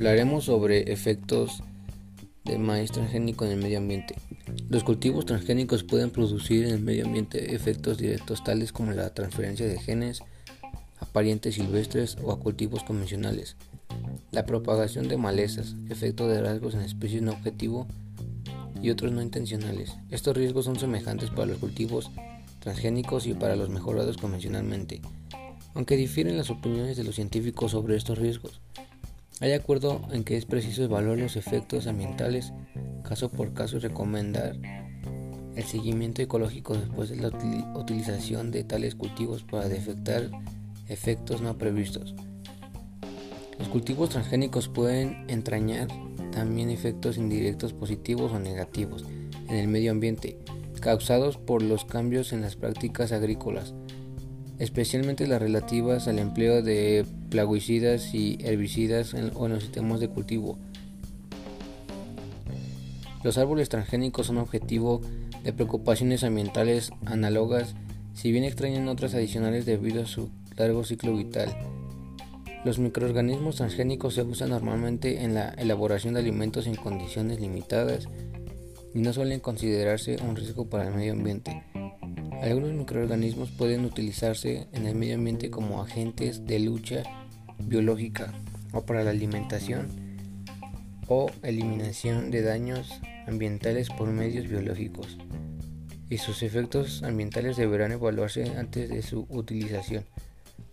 Hablaremos sobre efectos de maíz transgénico en el medio ambiente. Los cultivos transgénicos pueden producir en el medio ambiente efectos directos tales como la transferencia de genes a parientes silvestres o a cultivos convencionales, la propagación de malezas, efecto de rasgos en especies no objetivo y otros no intencionales. Estos riesgos son semejantes para los cultivos transgénicos y para los mejorados convencionalmente, aunque difieren las opiniones de los científicos sobre estos riesgos. Hay acuerdo en que es preciso evaluar los efectos ambientales caso por caso y recomendar el seguimiento ecológico después de la utilización de tales cultivos para defectar efectos no previstos. Los cultivos transgénicos pueden entrañar también efectos indirectos positivos o negativos en el medio ambiente, causados por los cambios en las prácticas agrícolas, especialmente las relativas al empleo de plaguicidas y herbicidas en, o en los sistemas de cultivo. Los árboles transgénicos son objetivo de preocupaciones ambientales análogas, si bien extrañan otras adicionales debido a su largo ciclo vital. Los microorganismos transgénicos se usan normalmente en la elaboración de alimentos en condiciones limitadas y no suelen considerarse un riesgo para el medio ambiente. Algunos microorganismos pueden utilizarse en el medio ambiente como agentes de lucha biológica o para la alimentación o eliminación de daños ambientales por medios biológicos y sus efectos ambientales deberán evaluarse antes de su utilización.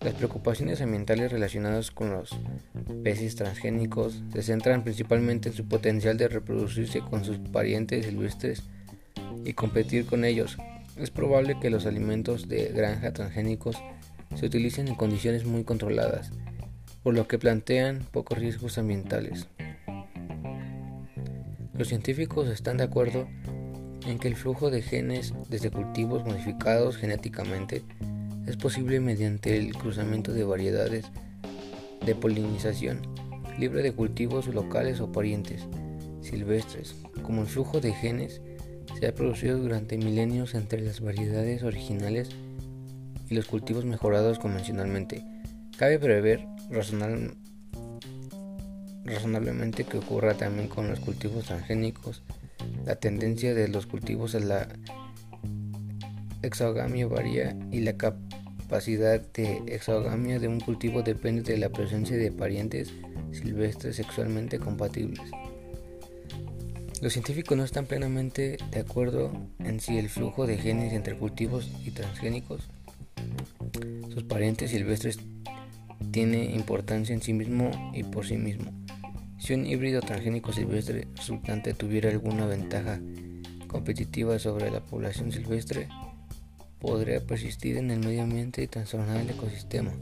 Las preocupaciones ambientales relacionadas con los peces transgénicos se centran principalmente en su potencial de reproducirse con sus parientes silvestres y competir con ellos, es probable que los alimentos de granja transgénicos se utilicen en condiciones muy controladas, por lo que plantean pocos riesgos ambientales. Los científicos están de acuerdo en que el flujo de genes desde cultivos modificados genéticamente es posible mediante el cruzamiento de variedades de polinización libre de cultivos locales o parientes silvestres, como el flujo de genes se ha producido durante milenios entre las variedades originales y los cultivos mejorados convencionalmente. Cabe prever razonablemente que ocurra también con los cultivos transgénicos. La tendencia de los cultivos a la exogamia varía y la capacidad de exogamia de un cultivo depende de la presencia de parientes silvestres sexualmente compatibles. Los científicos no están plenamente de acuerdo en si el flujo de genes entre cultivos y transgénicos, sus parientes silvestres, tiene importancia en sí mismo y por sí mismo. Si un híbrido transgénico silvestre resultante tuviera alguna ventaja competitiva sobre la población silvestre, podría persistir en el medio ambiente y transformar el ecosistema.